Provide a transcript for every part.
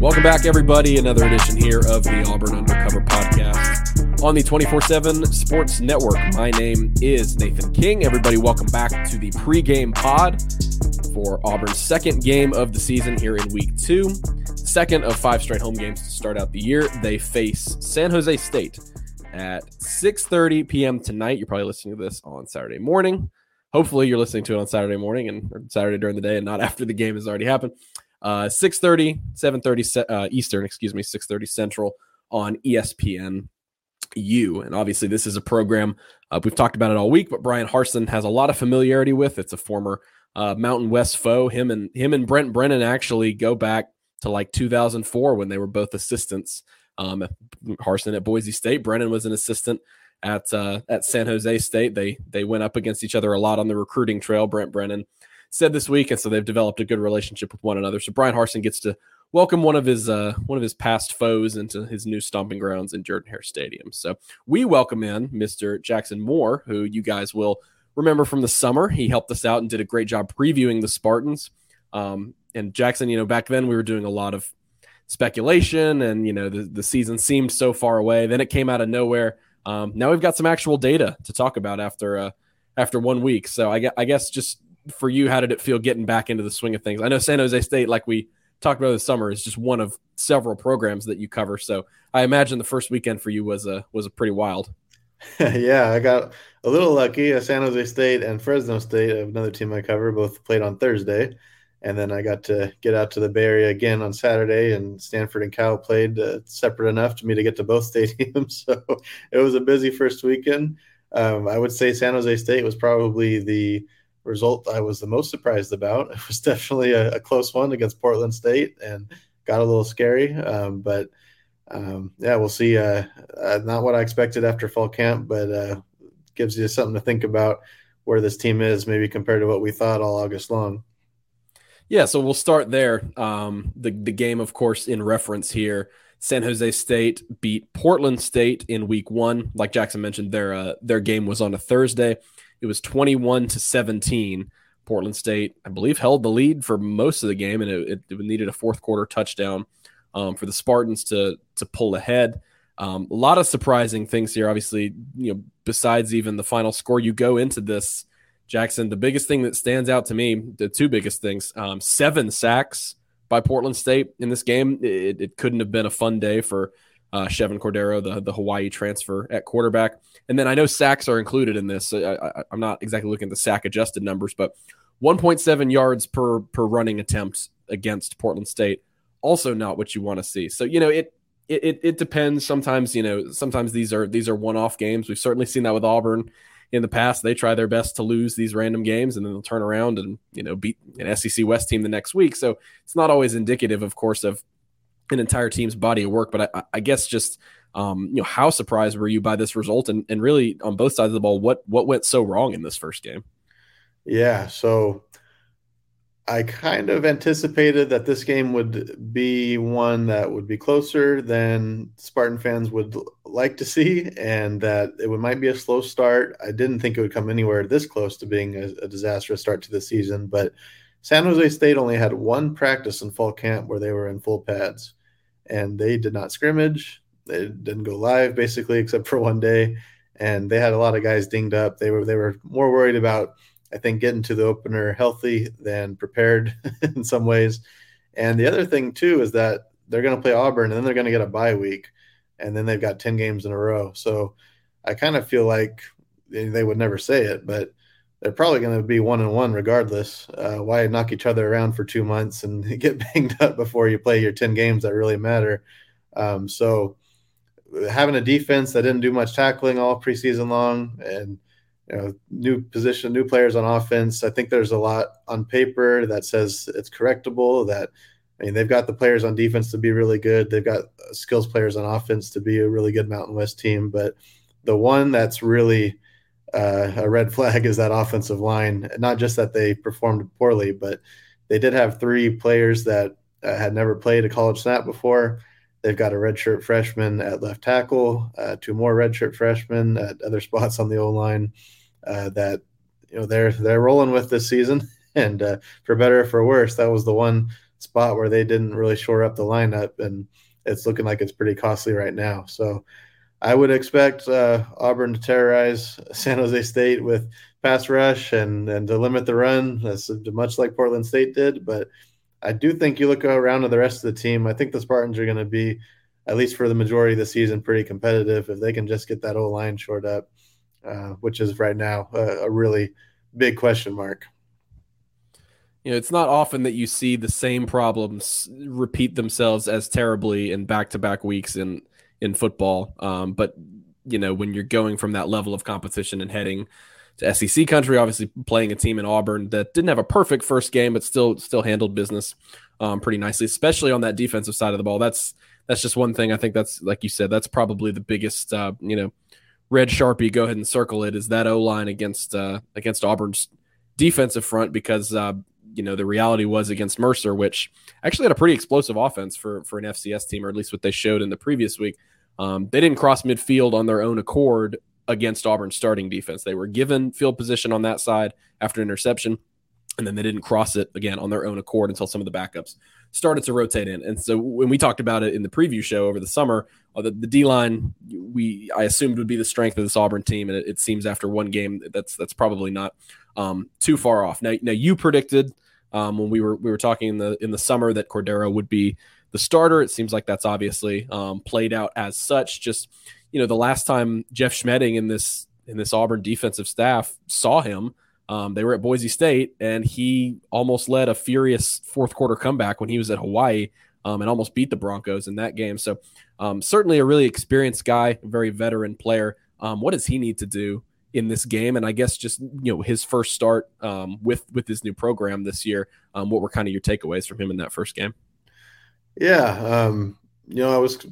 Welcome back, everybody. Another edition here of the Auburn Undercover Podcast on the 24 7 Sports Network. My name is Nathan King. Everybody, welcome back to the pregame pod for Auburn's second game of the season here in week two. Second of five straight home games to start out the year. They face San Jose State at 6:30 p.m. tonight. You're probably listening to this on Saturday morning. Hopefully, you're listening to it on Saturday morning and Saturday during the day, and not after the game has already happened. Uh, 6:30, 7:30 uh, Eastern, excuse me, 6:30 Central on ESPN U. And obviously, this is a program uh, we've talked about it all week, but Bryan Harsin has a lot of familiarity with. It's a former uh, Mountain West foe. Him and him and Brent Brennan actually go back to like 2004 when they were both assistants. Um, Harsin at Boise State, Brennan was an assistant at uh, at San Jose State. They they went up against each other a lot on the recruiting trail. Brent Brennan said this week, and so they've developed a good relationship with one another. So Bryan Harsin gets to welcome one of his uh, one of his past foes into his new stomping grounds in Jordan Hare Stadium. So we welcome in Mr. Jackson Moore, who you guys will remember from the summer. He helped us out and did a great job previewing the Spartans. Um, and Jackson, you know, back then we were doing a lot of speculation, and you know the the season seemed so far away. Then it came out of nowhere. Um, now we've got some actual data to talk about after uh, after one week. So I, I guess just for you, how did it feel getting back into the swing of things? I know San Jose State, like we talked about this summer, is just one of several programs that you cover. So I imagine the first weekend for you was a was a pretty wild. yeah, I got a little lucky. San Jose State and Fresno State, another team I cover, both played on Thursday, and then I got to get out to the Bay Area again on Saturday. And Stanford and Cal played uh, separate enough to me to get to both stadiums. So it was a busy first weekend. Um, I would say San Jose State was probably the result I was the most surprised about. It was definitely a, a close one against Portland State and got a little scary. Um, but um, yeah, we'll see. Uh, uh, not what I expected after fall camp, but uh, gives you something to think about where this team is, maybe compared to what we thought all August long. Yeah, so we'll start there. Um, the the game, of course, in reference here. San Jose State beat Portland State in Week One. Like Jackson mentioned, their uh, their game was on a Thursday. It was 21 to 17. Portland State, I believe, held the lead for most of the game, and it, it needed a fourth quarter touchdown um, for the Spartans to to pull ahead. Um, a lot of surprising things here. Obviously, you know, besides even the final score, you go into this, Jackson. The biggest thing that stands out to me, the two biggest things, um, seven sacks by Portland State in this game. It, it couldn't have been a fun day for uh, Chevan Cordeiro, the the Hawaii transfer at quarterback. And then I know sacks are included in this. I, am not exactly looking at the sack adjusted numbers, but 1.7 yards per per running attempt against Portland State. also not what you want to see. So you know it. It, it depends. Sometimes you know. Sometimes these are these are one off games. We've certainly seen that with Auburn in the past. They try their best to lose these random games and then they'll turn around and you know beat an SEC West team the next week. So it's not always indicative, of course, of an entire team's body of work. But I, I guess just um, you know how surprised were you by this result and, and really on both sides of the ball what what went so wrong in this first game? Yeah, so I kind of anticipated that this game would be one that would be closer than Spartan fans would like to see, and that it would, might be a slow start. I didn't think it would come anywhere this close to being a, a disastrous start to the season, but San Jose State only had one practice in fall camp where they were in full pads, and they did not scrimmage. They didn't go live basically, except for one day, and they had a lot of guys dinged up. They were they were more worried about I think getting to the opener healthy than prepared in some ways. And the other thing too is that they're going to play Auburn and then they're going to get a bye week, and then they've got ten games in a row. So I kind of feel like they would never say it, but they're probably going to be one and one regardless. Uh, why knock each other around for two months and get banged up before you play your ten games that really matter? Um, so having a defense that didn't do much tackling all preseason long and you know, new position, new players on offense. I think there's a lot on paper that says it's correctable. That I mean, they've got the players on defense to be really good. They've got skills players on offense to be a really good Mountain West team. But the one that's really uh, a red flag is that offensive line. Not just that they performed poorly, but they did have three players that uh, had never played a college snap before. They've got a redshirt freshman at left tackle, uh, two more redshirt freshmen at other spots on the O line uh, that you know they're they're rolling with this season. And uh, for better or for worse, that was the one spot where they didn't really shore up the lineup, and it's looking like it's pretty costly right now. So I would expect uh, Auburn to terrorize San Jose State with pass rush and and to limit the run, as much like Portland State did. But I do think you look around to the rest of the team. I think the Spartans are going to be, at least for the majority of the season, pretty competitive if they can just get that O line shored up. Uh, which is right now a, a really big question mark. You know, it's not often that you see the same problems repeat themselves as terribly in back-to-back weeks in in football. Um, but you know, when you're going from that level of competition and heading to SEC country, obviously playing a team in Auburn that didn't have a perfect first game, but still still handled business um, pretty nicely, especially on that defensive side of the ball. That's that's just one thing. I think that's like you said, that's probably the biggest uh, you know red sharpie, go ahead and circle it. Is that O line against uh, against Auburn's defensive front? Because uh, you know the reality was against Mercer, which actually had a pretty explosive offense for for an FCS team, or at least what they showed in the previous week. Um, they didn't cross midfield on their own accord against Auburn's starting defense. They were given field position on that side after interception, and then they didn't cross it again on their own accord until some of the backups started to rotate in. And so when we talked about it in the preview show over the summer, uh, the, the D line we I assumed would be the strength of this Auburn team, and it, it seems after one game that's that's probably not um, too far off. Now, now you predicted um, when we were we were talking in the in the summer that Cordeiro would be the starter. It seems like that's obviously um, played out as such. Just you know, the last time Jeff Schmedding in this in this Auburn defensive staff saw him um, they were at Boise State, and he almost led a furious fourth quarter comeback when he was at Hawaii um, and almost beat the Broncos in that game. So, um, certainly a really experienced guy, very veteran player. Um, what does he need to do in this game? And I guess just you know his first start um, with with his new program this year. Um, what were kind of your takeaways from him in that first game? Yeah, you know, I was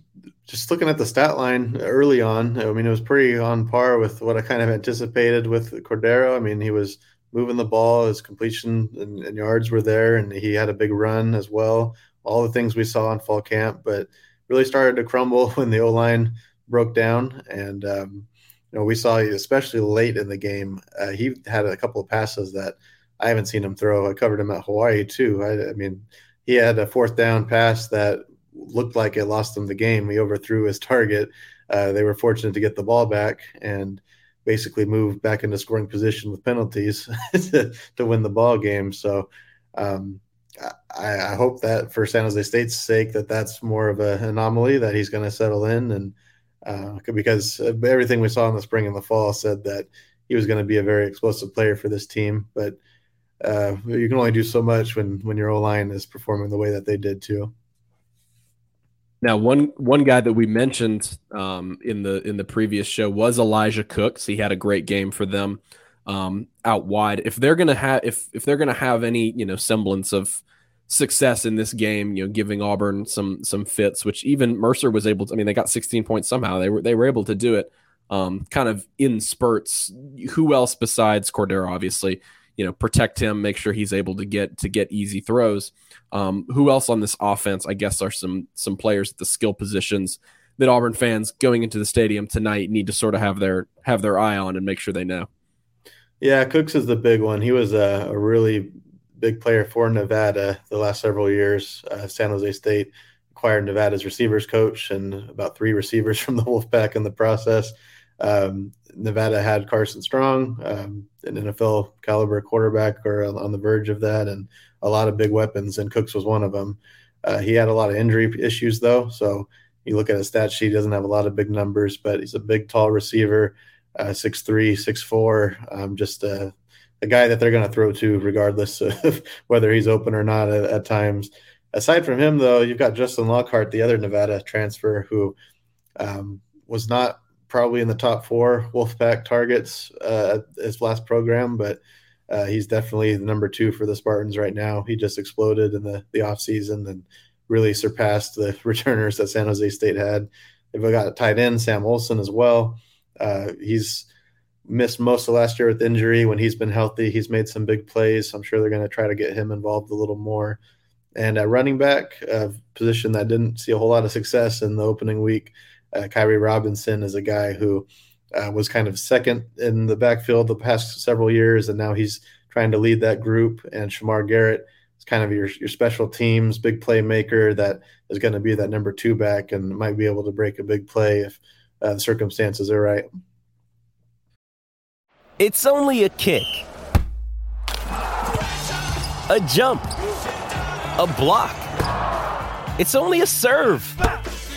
just looking at the stat line early on. I mean, it was pretty on par with what I kind of anticipated with Cordeiro. I mean, he was moving the ball, his completion and, and, yards were there, and he had a big run as well. All the things we saw in fall camp, but really started to crumble when the O line broke down. And, um, you know, we saw, especially late in the game, uh, he had a couple of passes that I haven't seen him throw. I covered him at Hawaii too. I, I mean, he had a fourth down pass that looked like it lost them the game. He overthrew his target. Uh, they were fortunate to get the ball back and basically move back into scoring position with penalties to, to win the ball game. So um, I, I, hope that for San Jose State's sake that that's more of an anomaly that he's going to settle in and uh, because everything we saw in the spring and the fall said that he was going to be a very explosive player for this team. But uh, you can only do so much when when your O line is performing the way that they did too. Now, one one guy that we mentioned um, in the in the previous show was Elijah Cooks. He had a great game for them um, out wide. If they're gonna have if if they're gonna have any you know semblance of success in this game, you know, giving Auburn some some fits, which even Mercer was able to. I mean, they got 16 points somehow. They were they were able to do it, um, kind of in spurts. Who else besides Cordeiro? Obviously, you know, protect him, make sure he's able to get to get easy throws. Um, who else on this offense? I guess are some some players at the skill positions that Auburn fans going into the stadium tonight need to sort of have their have their eye on and make sure they know. Yeah, Cooks is the big one. He was a, a really big player for Nevada the last several years. Uh, San Jose State acquired Nevada's receivers coach and about three receivers from the Wolfpack in the process. Um, Nevada had Carson Strong, um, an NFL caliber quarterback, or on, the verge of that, and a lot of big weapons, and Cooks was one of them. Uh, he had a lot of injury issues, though. So you look at his stat sheet, he doesn't have a lot of big numbers, but he's a big, tall receiver, uh, 6'3, 6'4, um, just a, a, guy that they're going to throw to, regardless of whether he's open or not at, at times. Aside from him, though, you've got Justin Lockhart, the other Nevada transfer, who um, was not probably in the top four Wolfpack targets uh, his last program, but uh, he's definitely the number two for the Spartans right now. He just exploded in the the offseason and really surpassed the returners that San Jose State had. They've got a tight end, Sam Olson, as well. Uh, he's missed most of last year with injury. When he's been healthy, he's made some big plays. I'm sure they're going to try to get him involved a little more. And at running back, a position that didn't see a whole lot of success in the opening week, uh, Kairee Robinson is a guy who uh, was kind of second in the backfield the past several years, and now he's trying to lead that group. And Shamar Garrett is kind of your your special teams big playmaker that is going to be that number two back and might be able to break a big play if uh, the circumstances are right. It's only a kick, a jump, a block. It's only a serve.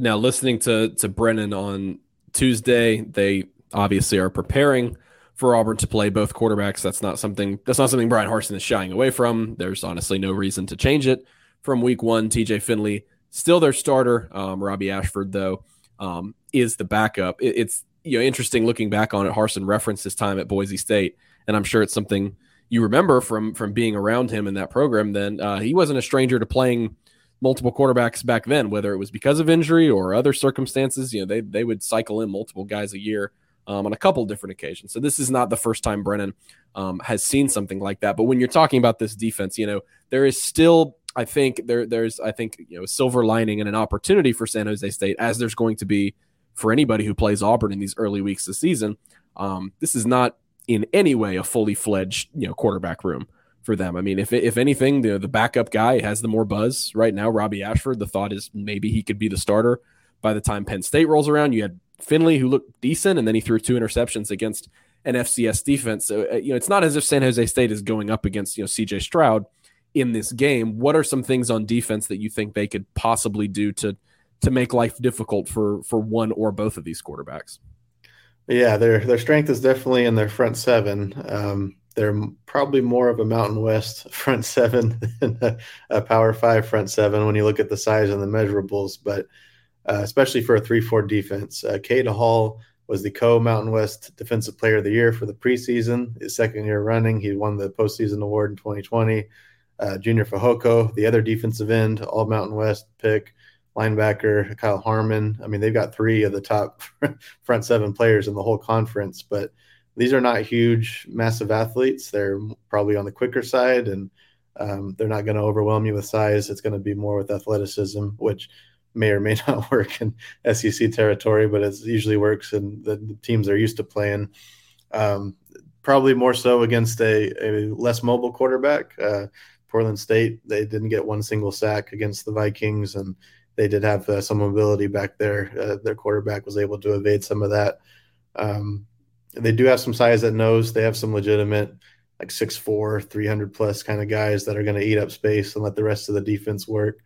Now, listening to to Brennan on Tuesday, they obviously are preparing for Auburn to play both quarterbacks. That's not something that's not something Bryan Harsin is shying away from. There's honestly no reason to change it from week one. TJ Finley still their starter. Um, Robbie Ashford though um, is the backup. It, it's you know interesting looking back on it. Harsin referenced his time at Boise State, and I'm sure it's something you remember from from being around him in that program. Then uh, he wasn't a stranger to playing multiple quarterbacks back then, whether it was because of injury or other circumstances. You know, they they would cycle in multiple guys a year um, on a couple different occasions. So this is not the first time Brennan um, has seen something like that. But when you're talking about this defense, you know, there is still. I think there, there's, I think, you know, a silver lining and an opportunity for San Jose State, as there's going to be for anybody who plays Auburn in these early weeks of season. Um, this is not in any way a fully fledged, you know, quarterback room for them. I mean, if if anything, the the backup guy has the more buzz right now. Robbie Ashford. The thought is maybe he could be the starter by the time Penn State rolls around. You had Finley who looked decent, and then he threw two interceptions against an FCS defense. So uh, you know, it's not as if San Jose State is going up against you know CJ Stroud in this game. What are some things on defense that you think they could possibly do to to make life difficult for for one or both of these quarterbacks? Yeah, their their strength is definitely in their front seven. Um, they're probably more of a Mountain West front seven than a, a, Power Five front seven when you look at the size and the measurables. But uh, especially for a three-four defense, uh, Hall was the co-Mountain West Defensive Player of the Year for the preseason. His second year running, he won the postseason award in 2020. Uh, Junior Fehoko, the other defensive end, all Mountain West pick, linebacker Kyle Harmon. I mean, they've got three of the top front seven players in the whole conference, but these are not huge, massive athletes. They're probably on the quicker side, and Um, they're not going to overwhelm you with size. It's going to be more with athleticism, which may or may not work in SEC territory, but it usually works in the teams they're used to playing. Um, probably more so against a, a less mobile quarterback. Uh, Portland State, they didn't get one single sack against the Vikings, and they did have uh, some mobility back there. Uh, their quarterback was able to evade some of that. Um, they do have some size at nose. They have some legitimate, like 6'4, 300 plus kind of guys that are going to eat up space and let the rest of the defense work.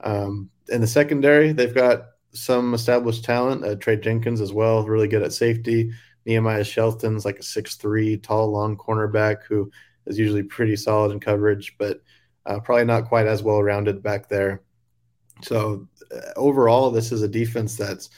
Um, in the secondary, they've got some established talent. Uh, Trey Jenkins as well, really good at safety. Nehemiah Shelton's like a six-three, tall, long cornerback who is usually pretty solid in coverage, but uh, probably not quite as well rounded back there. So uh, overall, this is a defense that's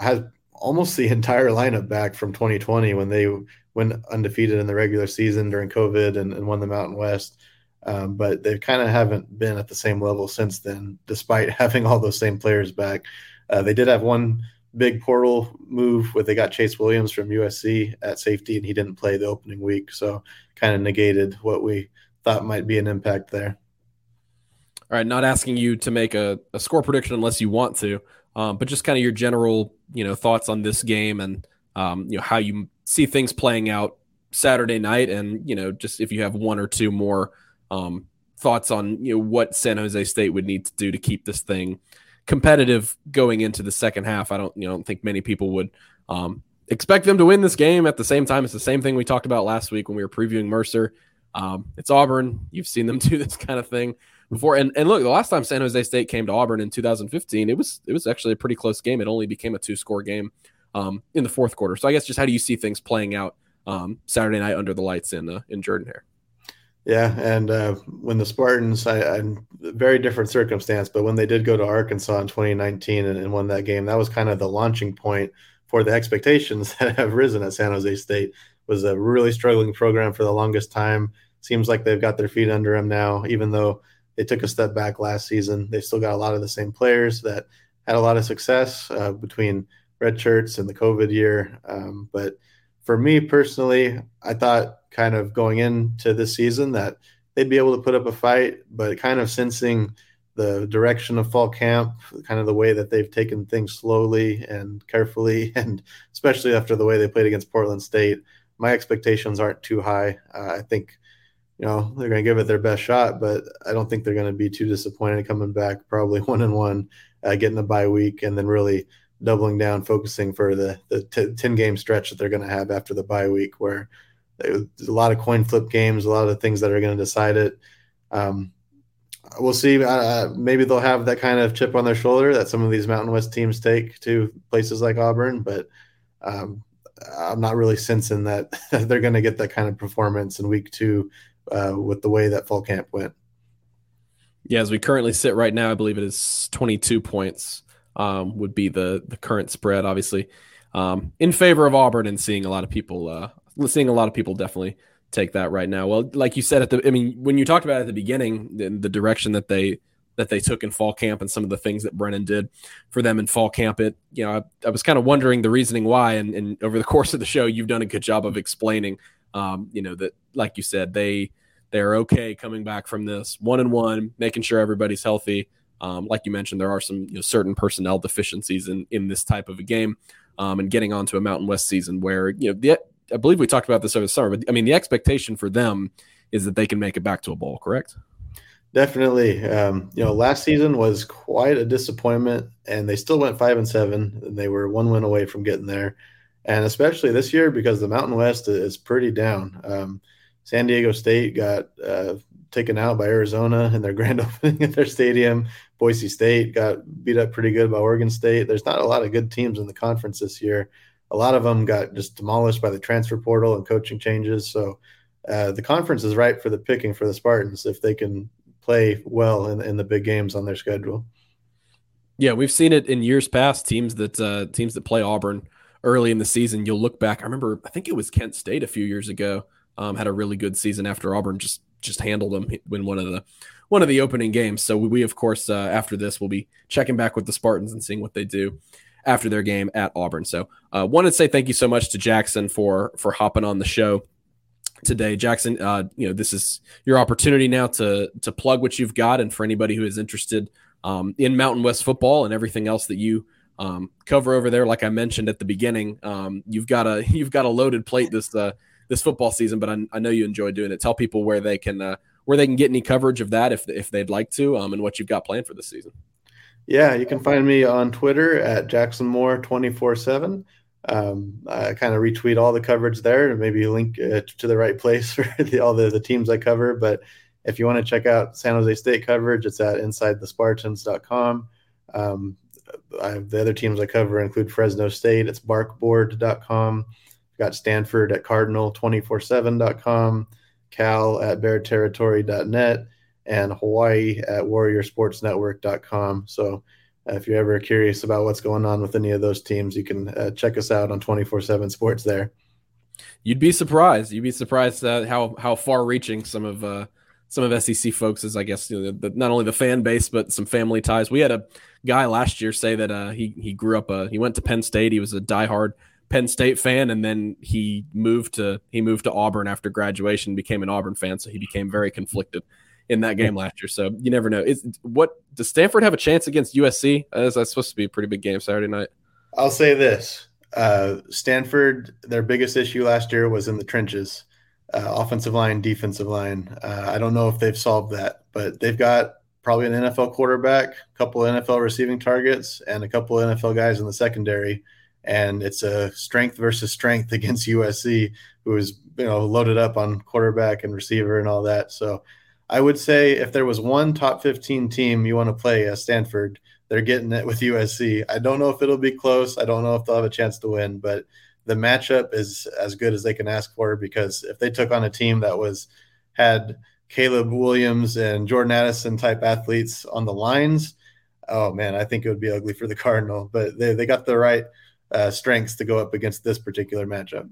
has almost the entire lineup back from 2020 when they went undefeated in the regular season during COVID and, and won the Mountain West. Um, but they kind of haven't been at the same level since then, despite having all those same players back. Uh, they did have one big portal move where they got Chase Williams from USC at safety, and he didn't play the opening week, so kind of negated what we thought might be an impact there. All right, not asking you to make a, a score prediction unless you want to, um, but just kind of your general, you know, thoughts on this game and um, you know how you see things playing out Saturday night, and you know, just if you have one or two more um, thoughts on you know what San Jose State would need to do to keep this thing competitive going into the second half. I don't you know don't think many people would um, expect them to win this game. At the same time, it's the same thing we talked about last week when we were previewing Mercer. Um, it's Auburn. You've seen them do this kind of thing before. And and look, the last time San Jose State came to Auburn in 2015, it was it was actually a pretty close game. It only became a two score game um, in the fourth quarter. So I guess just how do you see things playing out um, Saturday night under the lights in uh, in Jordan-Hare? Yeah, and uh, when the Spartans, I, I, very different circumstance, but when they did go to Arkansas in 2019 and, and, won that game, that was kind of the launching point for the expectations that have risen at San Jose State. Was a really struggling program for the longest time. Seems like they've got their feet under them now, even though they took a step back last season. They've still got a lot of the same players that had a lot of success uh, between red shirts and the COVID year. Um, but for me personally, I thought kind of going into this season that they'd be able to put up a fight, but kind of sensing the direction of fall camp, kind of the way that they've taken things slowly and carefully, and especially after the way they played against Portland State, my expectations aren't too high. Uh, I think, you know, they're going to give it their best shot, but I don't think they're going to be too disappointed coming back, probably one and one, uh, getting a bye week, and then really doubling down, focusing for the the t- ten game stretch that they're going to have after the bye week, where there's a lot of coin flip games, a lot of things that are going to decide it. Um, we'll see. Uh, maybe they'll have that kind of chip on their shoulder that some of these Mountain West teams take to places like Auburn, but um, I'm not really sensing that they're going to get that kind of performance in week two uh, with the way that fall camp went. Yeah, as we currently sit right now, I believe it is 22 points um, would be the the current spread, obviously, um, in favor of Auburn, and seeing a lot of people uh, seeing a lot of people definitely take that right now. Well, like you said at the, I mean, when you talked about at the beginning, the, the direction that they that they took in fall camp and some of the things that Brennan did for them in fall camp. It, you know, I, I was kind of wondering the reasoning why, and, and, over the course of the show, you've done a good job of explaining, um, you know, that like you said, they they're okay coming back from this one and one, making sure everybody's healthy. Um, like you mentioned, there are some you know, certain personnel deficiencies in in this type of a game, um, and getting onto a Mountain West season where you know the, I believe we talked about this over the summer, but I mean the expectation for them is that they can make it back to a bowl, correct? Definitely. Um, you know, last season was quite a disappointment, and they still went five and seven. And they were one win away from getting there, and especially this year because the Mountain West is pretty down. Um, San Diego State got uh, taken out by Arizona in their grand opening at their stadium. Boise State got beat up pretty good by Oregon State. There's not a lot of good teams in the conference this year. A lot of them got just demolished by the transfer portal and coaching changes. So uh, the conference is ripe for the picking for the Spartans if they can play well in, in the big games on their schedule. Yeah, we've seen it in years past. Teams that uh, teams that play Auburn early in the season, you'll look back. I remember, I think it was Kent State a few years ago. Um, had a really good season after Auburn just just handled them in one of the one of the opening games. So we, of course, uh, after this, we'll be checking back with the Spartans and seeing what they do after their game at Auburn. So, uh, wanted to say thank you so much to Jackson for for hopping on the show. today, Jackson. Uh, you know, this is your opportunity now to to plug what you've got, and for anybody who is interested um, in Mountain West football and everything else that you um, cover over there. Like I mentioned at the beginning, um, you've got a you've got a loaded plate this uh, this football season, but I, I, know you enjoy doing it. Tell people where they can uh, where they can get any coverage of that if if they'd like to, um, and what you've got planned for this season. Yeah, you can find me on Twitter at Jackson Moore twenty four seven. Um, I kind of retweet all the coverage there and maybe link uh, to the right place for the, all the, the teams I cover. But if you want to check out San Jose State coverage, it's at insidethespartans.com. Um, I, the other teams I cover include Fresno State. It's barkboard.com. We've got Stanford at cardinal247.com, Cal at bearterritory.net, and Hawaii at warriorsportsnetwork.com. So uh, if you're ever curious about what's going on with any of those teams, you can uh, check us out on 24 7 sports there. You'd be surprised. You'd be surprised uh, how, how far reaching some of, uh, some of SEC folks is, I guess, you know, the, not only the fan base, but some family ties. We had a guy last year say that uh, he, he grew up, uh, he went to Penn State. He was a diehard Penn State fan, and then he moved to he moved to Auburn after graduation, became an Auburn fan, so he became very conflicted in that game last year. So you never know. Is what does Stanford have a chance against USC? Is that supposed to be a pretty big game Saturday night? I'll say this: uh, Stanford, their biggest issue last year was in the trenches, uh, offensive line, defensive line. Uh, I don't know if they've solved that, but they've got probably an NFL quarterback, a couple NFL receiving targets, and a couple NFL guys in the secondary and it's a strength versus strength against USC, who is you know loaded up on quarterback and receiver and all that. So I would say if there was one top 15 team you want to play at Stanford, they're getting it with USC. I don't know if it'll be close. I don't know if they'll have a chance to win, but the matchup is as good as they can ask for because if they took on a team that was had Caleb Williams and Jordan Addison type athletes on the lines, oh man, I think it would be ugly for the Cardinal. But they, they got the right uh, strengths to go up against this particular matchup.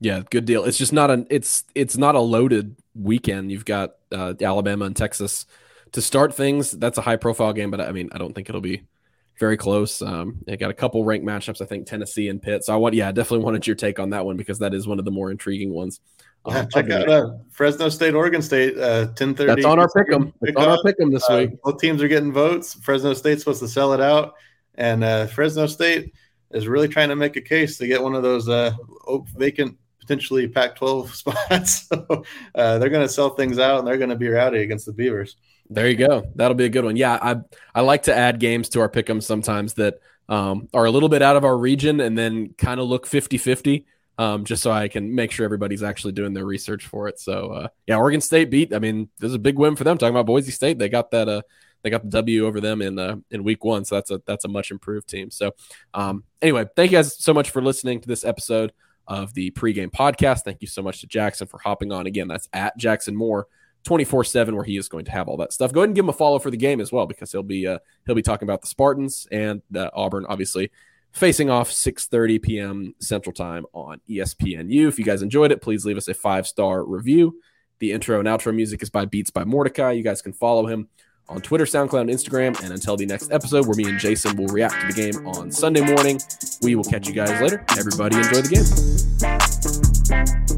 Yeah, good deal. It's just not an it's it's not a loaded weekend. You've got uh, Alabama and Texas to start things. That's a high profile game, but I mean, I don't think it'll be very close. Um, they got a couple ranked matchups. I think Tennessee and Pitt. So I want, yeah, I definitely wanted your take on that one because that is one of the more intriguing ones. Um, check out uh, Fresno State, Oregon State, uh, ten thirty. That's on our pick'em. It's on our pick'em this uh, week. Both teams are getting votes. Fresno State's supposed to sell it out, and uh, Fresno State is really trying to make a case to get one of those uh, vacant, potentially Pac-12 spots. so uh, they're going to sell things out and they're going to be rowdy against the Beavers. There you go. That'll be a good one. Yeah, I I like to add games to our pick'em sometimes that um, are a little bit out of our region and then kind of look 50-50. Um, just so I can make sure everybody's actually doing their research for it. So uh, yeah, Oregon State beat. I mean, this is a big win for them. Talking about Boise State, they got that uh, they got the W over them in uh, in week one, so that's a that's a much improved team. So, um, anyway, thank you guys so much for listening to this episode of the pregame podcast. Thank you so much to Jackson for hopping on again. That's at Jackson Moore. 24 7 where he is going to have all that stuff go ahead and give him a follow for the game as well because he'll be uh, he'll be talking about the spartans and auburn obviously facing off 6.30 p.m central time on espnu if you guys enjoyed it please leave us a five star review the intro and outro music is by beats by mordecai you guys can follow him on Twitter, SoundCloud, and Instagram. And until the next episode, where me and Jason will react to the game on Sunday morning, we will catch you guys later. Everybody enjoy the game.